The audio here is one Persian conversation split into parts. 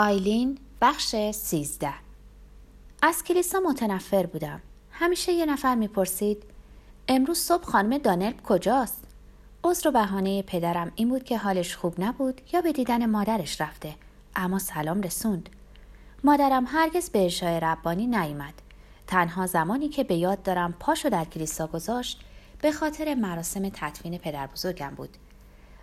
آیلین بخش سیزده. از کلیسا متنفر بودم. همیشه یه نفر می‌پرسید امروز صبح خانم دانل کجاست؟ عذر و بهانه پدرم این بود که حالش خوب نبود یا به دیدن مادرش رفته اما سلام رسوند. مادرم هرگز به ارشای ربانی نیامد تنها زمانی که به یاد دارم پاشو در کلیسا گذاشت به خاطر مراسم تدفین پدر بزرگم بود.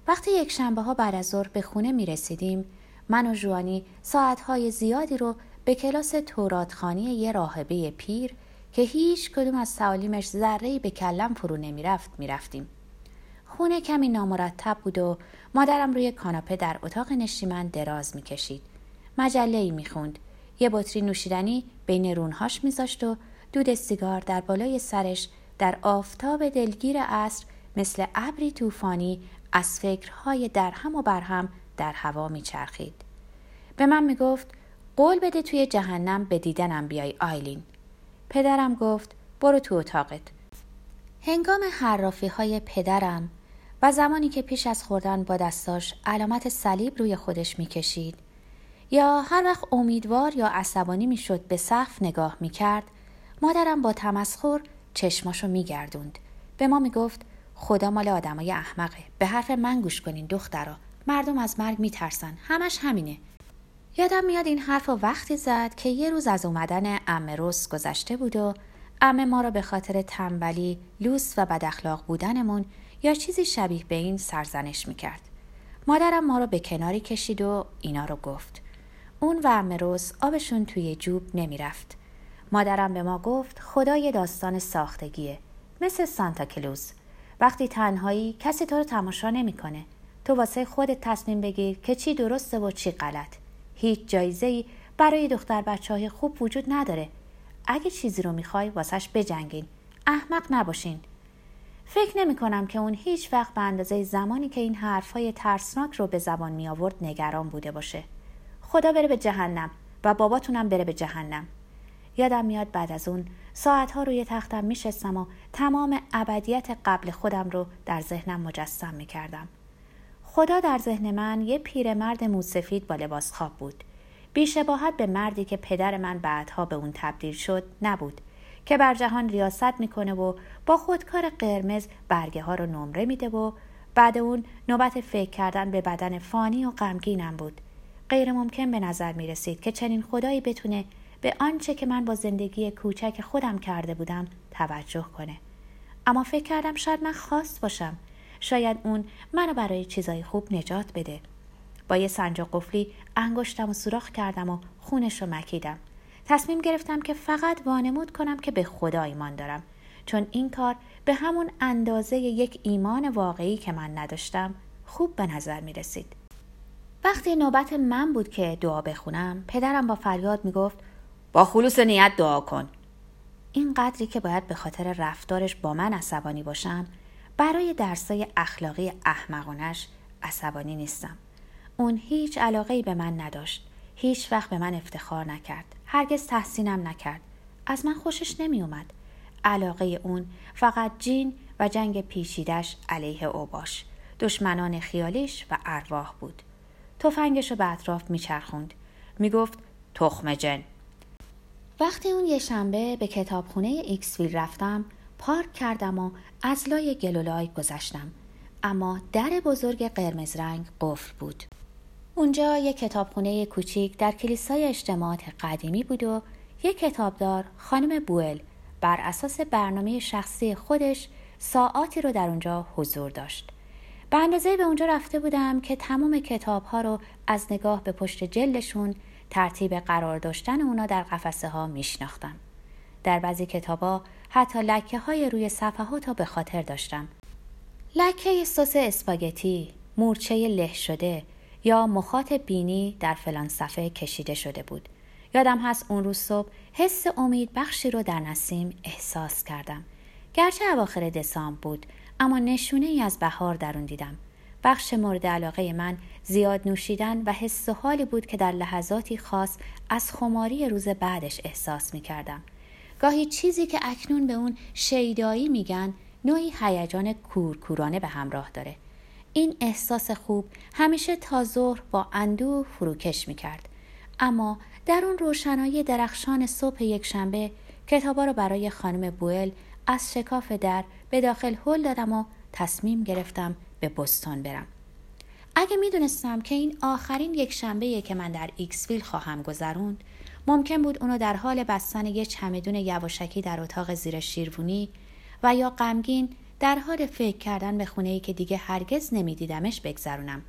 وقتی یک شنبه ها بعد از ظهر به خونه می رسیدیم من و جوانی ساعتهای زیادی رو به کلاس توراتخانی یه راهبه پیر که هیچ کدوم از تعالیمش ذره به کلم فرو نمی‌رفت می‌رفتیم. خونه کمی نامرتب بود و مادرم روی کاناپه در اتاق نشیمن دراز می‌کشید. مجله ای می‌خوند. یه بطری نوشیدنی بین رونهاش میذاشت و دود سیگار در بالای سرش در آفتاب دلگیر عصر مثل ابری طوفانی از فکرهای درهم و برهم در هوا میچرخید. به من می‌گفت قول بده توی جهنم به دیدنم بیای آیلین. پدرم گفت برو تو اتاقت. هنگام حرافی های پدرم و زمانی که پیش از خوردن با دستاش علامت صلیب روی خودش می‌کشید یا هر وقت امیدوار یا عصبانی می‌شد به سقف نگاه می‌کرد مادرم با تمسخر چشماشو میگردوند. به ما می‌گفت خدا مال آدمای احمقه به حرف من گوش کنین دخترا. مردم از مرگ میترسن. همش همینه. یادم میاد این حرف وقتی زد که یه روز از اومدن ام روز گذشته بود و ام ما را به خاطر تنبلی لوس و بداخلاق بودنمون یا چیزی شبیه به این سرزنش می‌کرد. مادرم ما را به کناری کشید و اینا رو گفت. اون و ام روز آبشون توی جوب نمی‌رفت. مادرم به ما گفت خدای داستان ساختگیه. مثل سانتا کلوز. وقتی تنهایی کسی تو رو تماشا نمی‌کنه. تو واسه خودت تصمیم بگیر که چی درسته و چی غلط. هیچ جایزه ای برای دختر بچه های خوب وجود نداره. اگه چیزی رو می‌خوای واسش بجنگین. احمق نباشین. فکر نمی کنم که اون هیچ وقت به اندازه زمانی که این حرفهای ترسناک رو به زبان می آورد نگران بوده باشه. خدا بره به جهنم و باباتونم بره به جهنم. یادم میاد بعد از اون ساعتها روی تختم میشستم و تمام ابدیت قبل خودم رو در ذهنم مجسم می‌کردم. خدا در ذهن من یه پیرمرد موسفید با لباس خواب بود. بیشباهت به مردی که پدر من بعدها به اون تبدیل شد نبود که بر جهان ریاست می‌کنه و با خودکار قرمز برگه ها رو نمره میده و بعد اون نوبت فکر کردن به بدن فانی و غمگینم بود. غیر ممکن به نظر می رسید که چنین خدایی بتونه به آنچه که من با زندگی کوچک خودم کرده بودم توجه کنه. اما فکر کردم شاید من خاص باشم. شاید اون منو برای چیزای خوب نجات بده. با یه سنجاق قفلی انگشتم و سوراخ کردم و خونش رو مکیدم. تصمیم گرفتم که فقط وانمود کنم که به خدا ایمان دارم. چون این کار به همون اندازه یک ایمان واقعی که من نداشتم خوب به نظر می رسید. وقتی نوبت من بود که دعا بخونم پدرم با فریاد می گفت با خلوص نیت دعا کن. این قدری که باید به خاطر رفتارش با من عصبانی باشم برای درسای اخلاقی احمقانش عصبانی نیستم. اون هیچ علاقه به من نداشت. هیچ وقت به من افتخار نکرد. هرگز تحسینم نکرد. از من خوشش نمی اومد علاقه اون فقط جین و جنگ پیچیدش علیه اوباش دشمنان خیالیش و ارواح بود. تفنگش رو به اطراف میچرخوند. می‌گفت تخم جن. وقتی اون یه شنبه به کتابخونه ایکسویل رفتم پارک کردم و از لای گل و لای گذشتم. اما در بزرگ قرمز رنگ قفل بود. اونجا یک کتابخونه کوچیک در کلیسای اجتماعات قدیمی بود و یک کتابدار خانم بوئل بر اساس برنامه شخصی خودش ساعاتی رو در اونجا حضور داشت. به اندازه به اونجا رفته بودم که تمام کتاب ها رو از نگاه به پشت جلدشون ترتیب قرار داشتن اونا در قفسه ها میشناختم. در بعضی کتابا حتی لکه های روی صفحات ها به خاطر داشتم. لکه سس اسپاگتی مورچه له شده یا مخاط بینی در فلان صفحه کشیده شده بود. یادم هست اون روز صبح حس امید بخشی رو در نسیم احساس کردم. گرچه اواخر دسامبر بود اما نشونه ای از بهار در اون دیدم. بخش مورد علاقه من زیاد نوشیدن و حس و حالی بود که در لحظاتی خاص از خماری روز بعدش احساس می کردم. گاهی چیزی که اکنون به اون شیدایی میگن نوعی هیجان کورکورانه به همراه داره. این احساس خوب همیشه تا ظهر با اندوه فروکش می کرد. اما در اون روشنایی درخشان صبح یکشنبه کتابا رو برای خانم بوئل از شکاف در به داخل هل دادم و تصمیم گرفتم به بستان برم. اگه می‌دونستم که این آخرین یکشنبه که من در ایکسویل خواهم گذروند ممکن بود اونو در حال بستن یه چمدون یواشکی در اتاق زیر شیروونی و یا غمگین در حال فکر کردن به خونه ای که دیگه هرگز نمیدیدمش بگذرونم.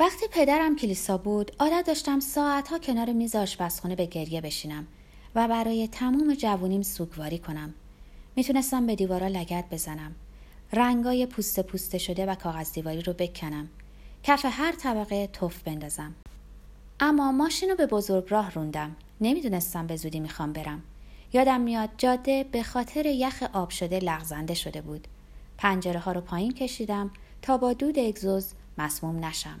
وقتی پدرم کلیسا بود عادت داشتم ساعتها کنار میز آشپزخونه به گریه بشینم و برای تمام جوونیم سوگواری کنم. می‌تونستم به دیوارا لگت بزنم. رنگای پوست پوسته شده و کاغذ دیواری رو بکنم. کف هر طبقه توف بندازم. اما ماشین رو به بزرگ راه روندم. نمی‌دونستم به زودی می‌خوام برم. یادم میاد جاده به خاطر یخ آب شده لغزنده شده بود. پنجره ها رو پایین کشیدم تا با دود اگزوز مسموم نشم.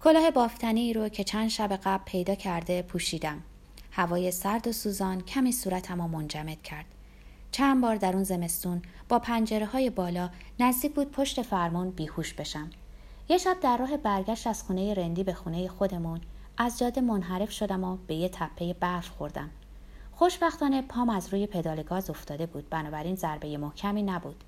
کلاه بافتنی رو که چند شب قبل پیدا کرده پوشیدم. هوای سرد و سوزان کمی صورتم رو منجمد کرد. چند بار در اون زمستون با پنجره های بالا نزدیک بود پشت فرمون بیهوش بشم. یه شب در راه برگشت از خونه رندی به خونه خودمون از جاده منحرف شدم و به یه تپه برف خوردم. خوشبختانه پام از روی پدال گاز افتاده بود بنابراین ضربه محکمی نبود.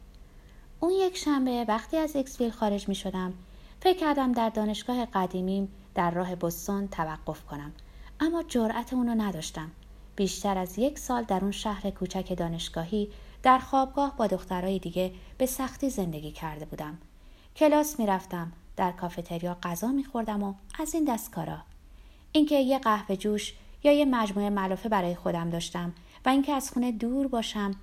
اون یک شنبه وقتی از اکسویل خارج می شدم فکر کردم در دانشگاه قدیمیم در راه بستون توقف کنم اما جرأت اونو نداشتم بیشتر از یک سال در اون شهر کوچک دانشگاهی در خوابگاه با دخترای دیگه به سختی زندگی کرده بودم کلاس می‌رفتم در کافه‌تریا غذا میخوردم و از این دست کارا اینکه یه قهوه جوش یا یه مجموعه ملافه برای خودم داشتم و اینکه از خونه دور باشم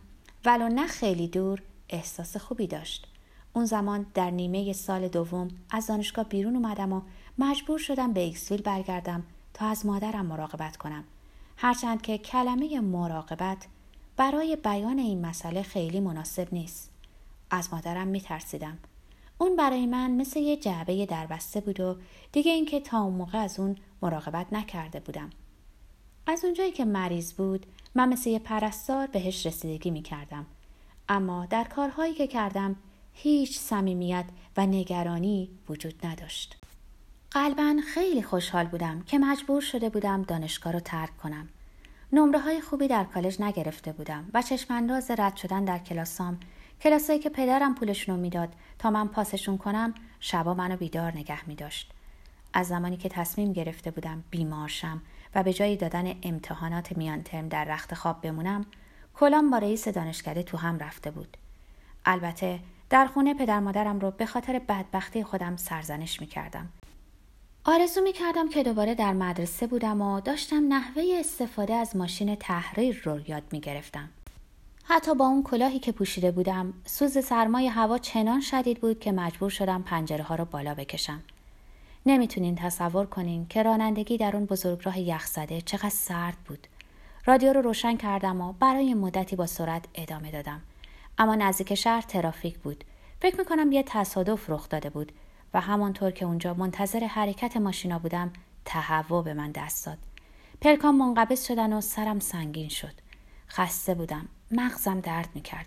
ولو نه خیلی دور احساس خوبی داشت. اون زمان در نیمه سال دوم از دانشگاه بیرون اومدم و مجبور شدم به ایکسویل برگردم تا از مادرم مراقبت کنم. هرچند که کلمه مراقبت برای بیان این مسئله خیلی مناسب نیست. از مادرم میترسیدم. اون برای من مثل یه جعبه دربسته بود و دیگه اینکه تا اون موقع از اون مراقبت نکرده بودم از اونجایی که مریض بود من مثل یه پرستار بهش رسیدگی می‌کردم اما در کارهایی که کردم هیچ صمیمیت و نگرانی وجود نداشت. قلبا خیلی خوشحال بودم که مجبور شده بودم دانشگاه رو ترک کنم. نمره های خوبی در کالج نگرفته بودم و چشمانداز رد شدن در کلاسام کلاسایی که پدرم پولشون رو می‌داد تا من پاسشون کنم شبا منو بیدار نگه می داشت. از زمانی که تصمیم گرفته بودم بیمارشم و به جای دادن امتحانات میان ترم در رخت خواب بمونم کلام با رئیس دانشکده تو هم رفته بود. البته در خونه پدر مادرم رو به خاطر بدبختی خودم سرزنش می کردم. آرزو می کردم که دوباره در مدرسه بودم و داشتم نحوه استفاده از ماشین تحریر رو یاد می گرفتم. حتی با اون کلاهی که پوشیده بودم سوز سرمای هوا چنان شدید بود که مجبور شدم پنجره ها رو بالا بکشم. نمی‌تونین تصور کنین که رانندگی در اون بزرگراه یخزده چقدر سرد بود. رادیو رو روشن کردم و برای مدتی با سرعت ادامه دادم. اما نزدیک شهر ترافیک بود فکر می‌کنم یه تصادف رخ داده بود و همانطور که اونجا منتظر حرکت ماشینا بودم تهوع به من دست داد پلکان منقبض شدن و سرم سنگین شد خسته بودم مغزم درد می‌کرد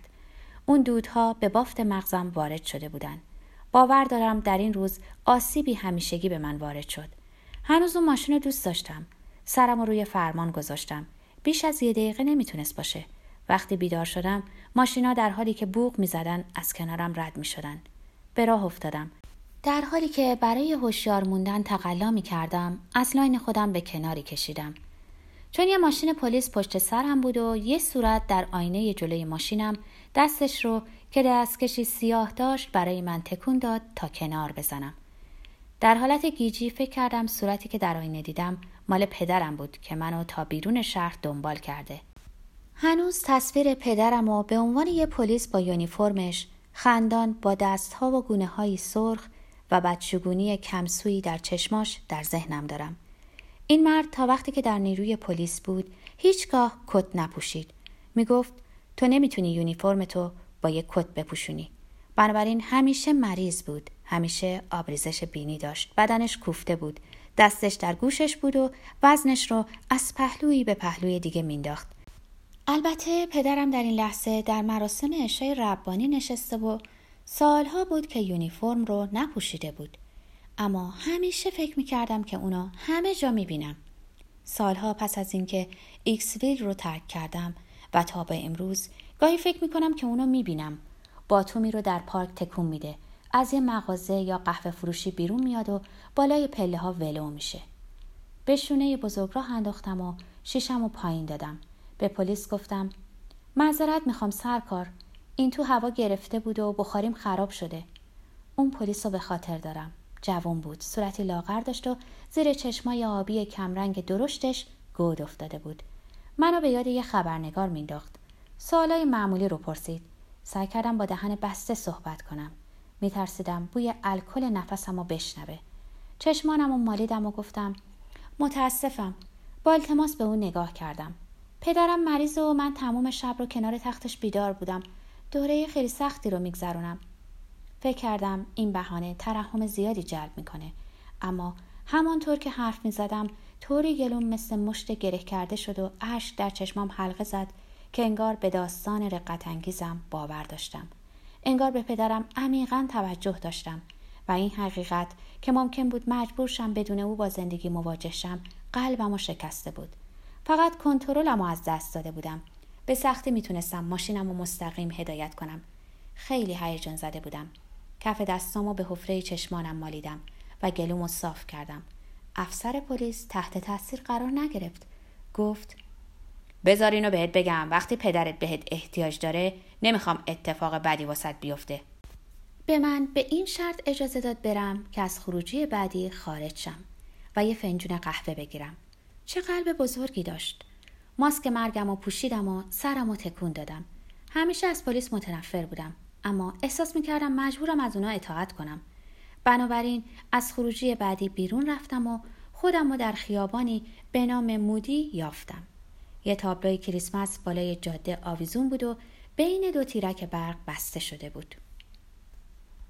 اون دودها به بافت مغزم وارد شده بودن باور دارم در این روز آسیبی همیشگی به من وارد شد هنوز اون ماشین رو دوست داشتم سرم رو روی فرمان گذاشتم بیش از یه دقیقه نمی‌تونست باشه وقتی بیدار شدم ماشینا در حالی که بوق می‌زدن از کنارم رد می شدن. به راه افتادم. در حالی که برای هوشیار موندن تقلا می کردم از لاین خودم به کناری کشیدم. چون یه ماشین پلیس پشت سرم بود و یه صورت در آینه جلوی ماشینم دستش رو که دستکشی سیاه داشت برای من تکون داد تا کنار بزنم. در حالت گیجی فکر کردم صورتی که در آینه دیدم مال پدرم بود که منو تا بیرون شهر دنبال کرده. هنوز تصویر پدرم و به عنوان یه پلیس با یونیفرمش خندان با دستها و گونه های سرخ و بدشگونی کمسویی در چشماش در ذهنم دارم. این مرد تا وقتی که در نیروی پلیس بود هیچگاه کت نپوشید. می‌گفت تو نمی‌تونی یونیفرم تو با یک کت بپوشونی. بنابراین همیشه مریض بود. همیشه آبریزش بینی داشت. بدنش کوفته بود. دستش در گوشش بود و وزنش رو از پهلویی به پهلوی دیگه مینداخت. البته پدرم در این لحظه در مراسم اشای ربانی نشسته و سالها بود که یونیفرم رو نپوشیده بود اما همیشه فکر می‌کردم که اونا همه جا می‌بینم. سالها پس از اینکه ایکسویل رو ترک کردم و تا به امروز گاهی فکر می‌کنم که اونو می‌بینم. باتومی رو در پارک تکون میده. از یه مغازه یا قهوه فروشی بیرون میاد و بالای پله ها ولو میشه. به شونه بزرگراه انداختم و شیشم و پایین دادم. به پلیس گفتم معذرت می‌خوام سرکار. این تو هوا گرفته بود و بخاریم خراب شده. اون پلیس رو به خاطر دارم. جوان بود. صورتی لاغر داشت و زیر چشمای آبی کمرنگ درشتش گود افتاده بود. منو به یاد یه خبرنگار مینداخت سوالای معمولی رو پرسید. سعی کردم با دهن بسته صحبت کنم. میترسیدم بوی الکل نفسم رو بشنوه. چشمانم و مالیدم و گفتم متاسفم. با التماس به اون نگاه کردم. پدرم مریض و من تمام شب رو کنار تختش بیدار بودم. دوره خیلی سختی رو میگذرونم. فکر کردم این بهانه ترحم زیادی جلب می‌کنه. اما همانطور که حرف می‌زدم طوری گلوم مثل مشت گره کرده شد و اشک در چشمام حلقه زد که انگار به داستان رقت انگیزم باور داشتم. انگار به پدرم عمیقا توجه داشتم و این حقیقت که ممکن بود مجبور شم بدون او با زندگی مواجه شم قلبم شکسته بود. فقط کنترلم از دست داده بودم. به سختی می‌تونستم ماشینم و مستقیم هدایت کنم. خیلی هیجان زده بودم. کف دستامو به حفره چشمانم مالیدم و گلومو صاف کردم. افسر پلیس تحت تاثیر قرار نگرفت. گفت بذار اینو بهت بگم وقتی پدرت بهت احتیاج داره نمی‌خوام اتفاق بدی واسط بیفته. به من به این شرط اجازه داد برم که از خروجی بعدی خارج شم و یه فنجون قهوه بگیرم. چه قلب بزرگی داشت. ماسک مرگم و پوشیدم و سرم و تکون دادم. همیشه از پلیس متنفر بودم. اما احساس می‌کردم مجبورم از اونا اطاعت کنم. بنابراین از خروجی بعدی بیرون رفتم و خودم رو در خیابانی به نام مودی یافتم. یه تابلوی کریسمس بالای جاده آویزون بود و بین دو تیرک برق بسته شده بود.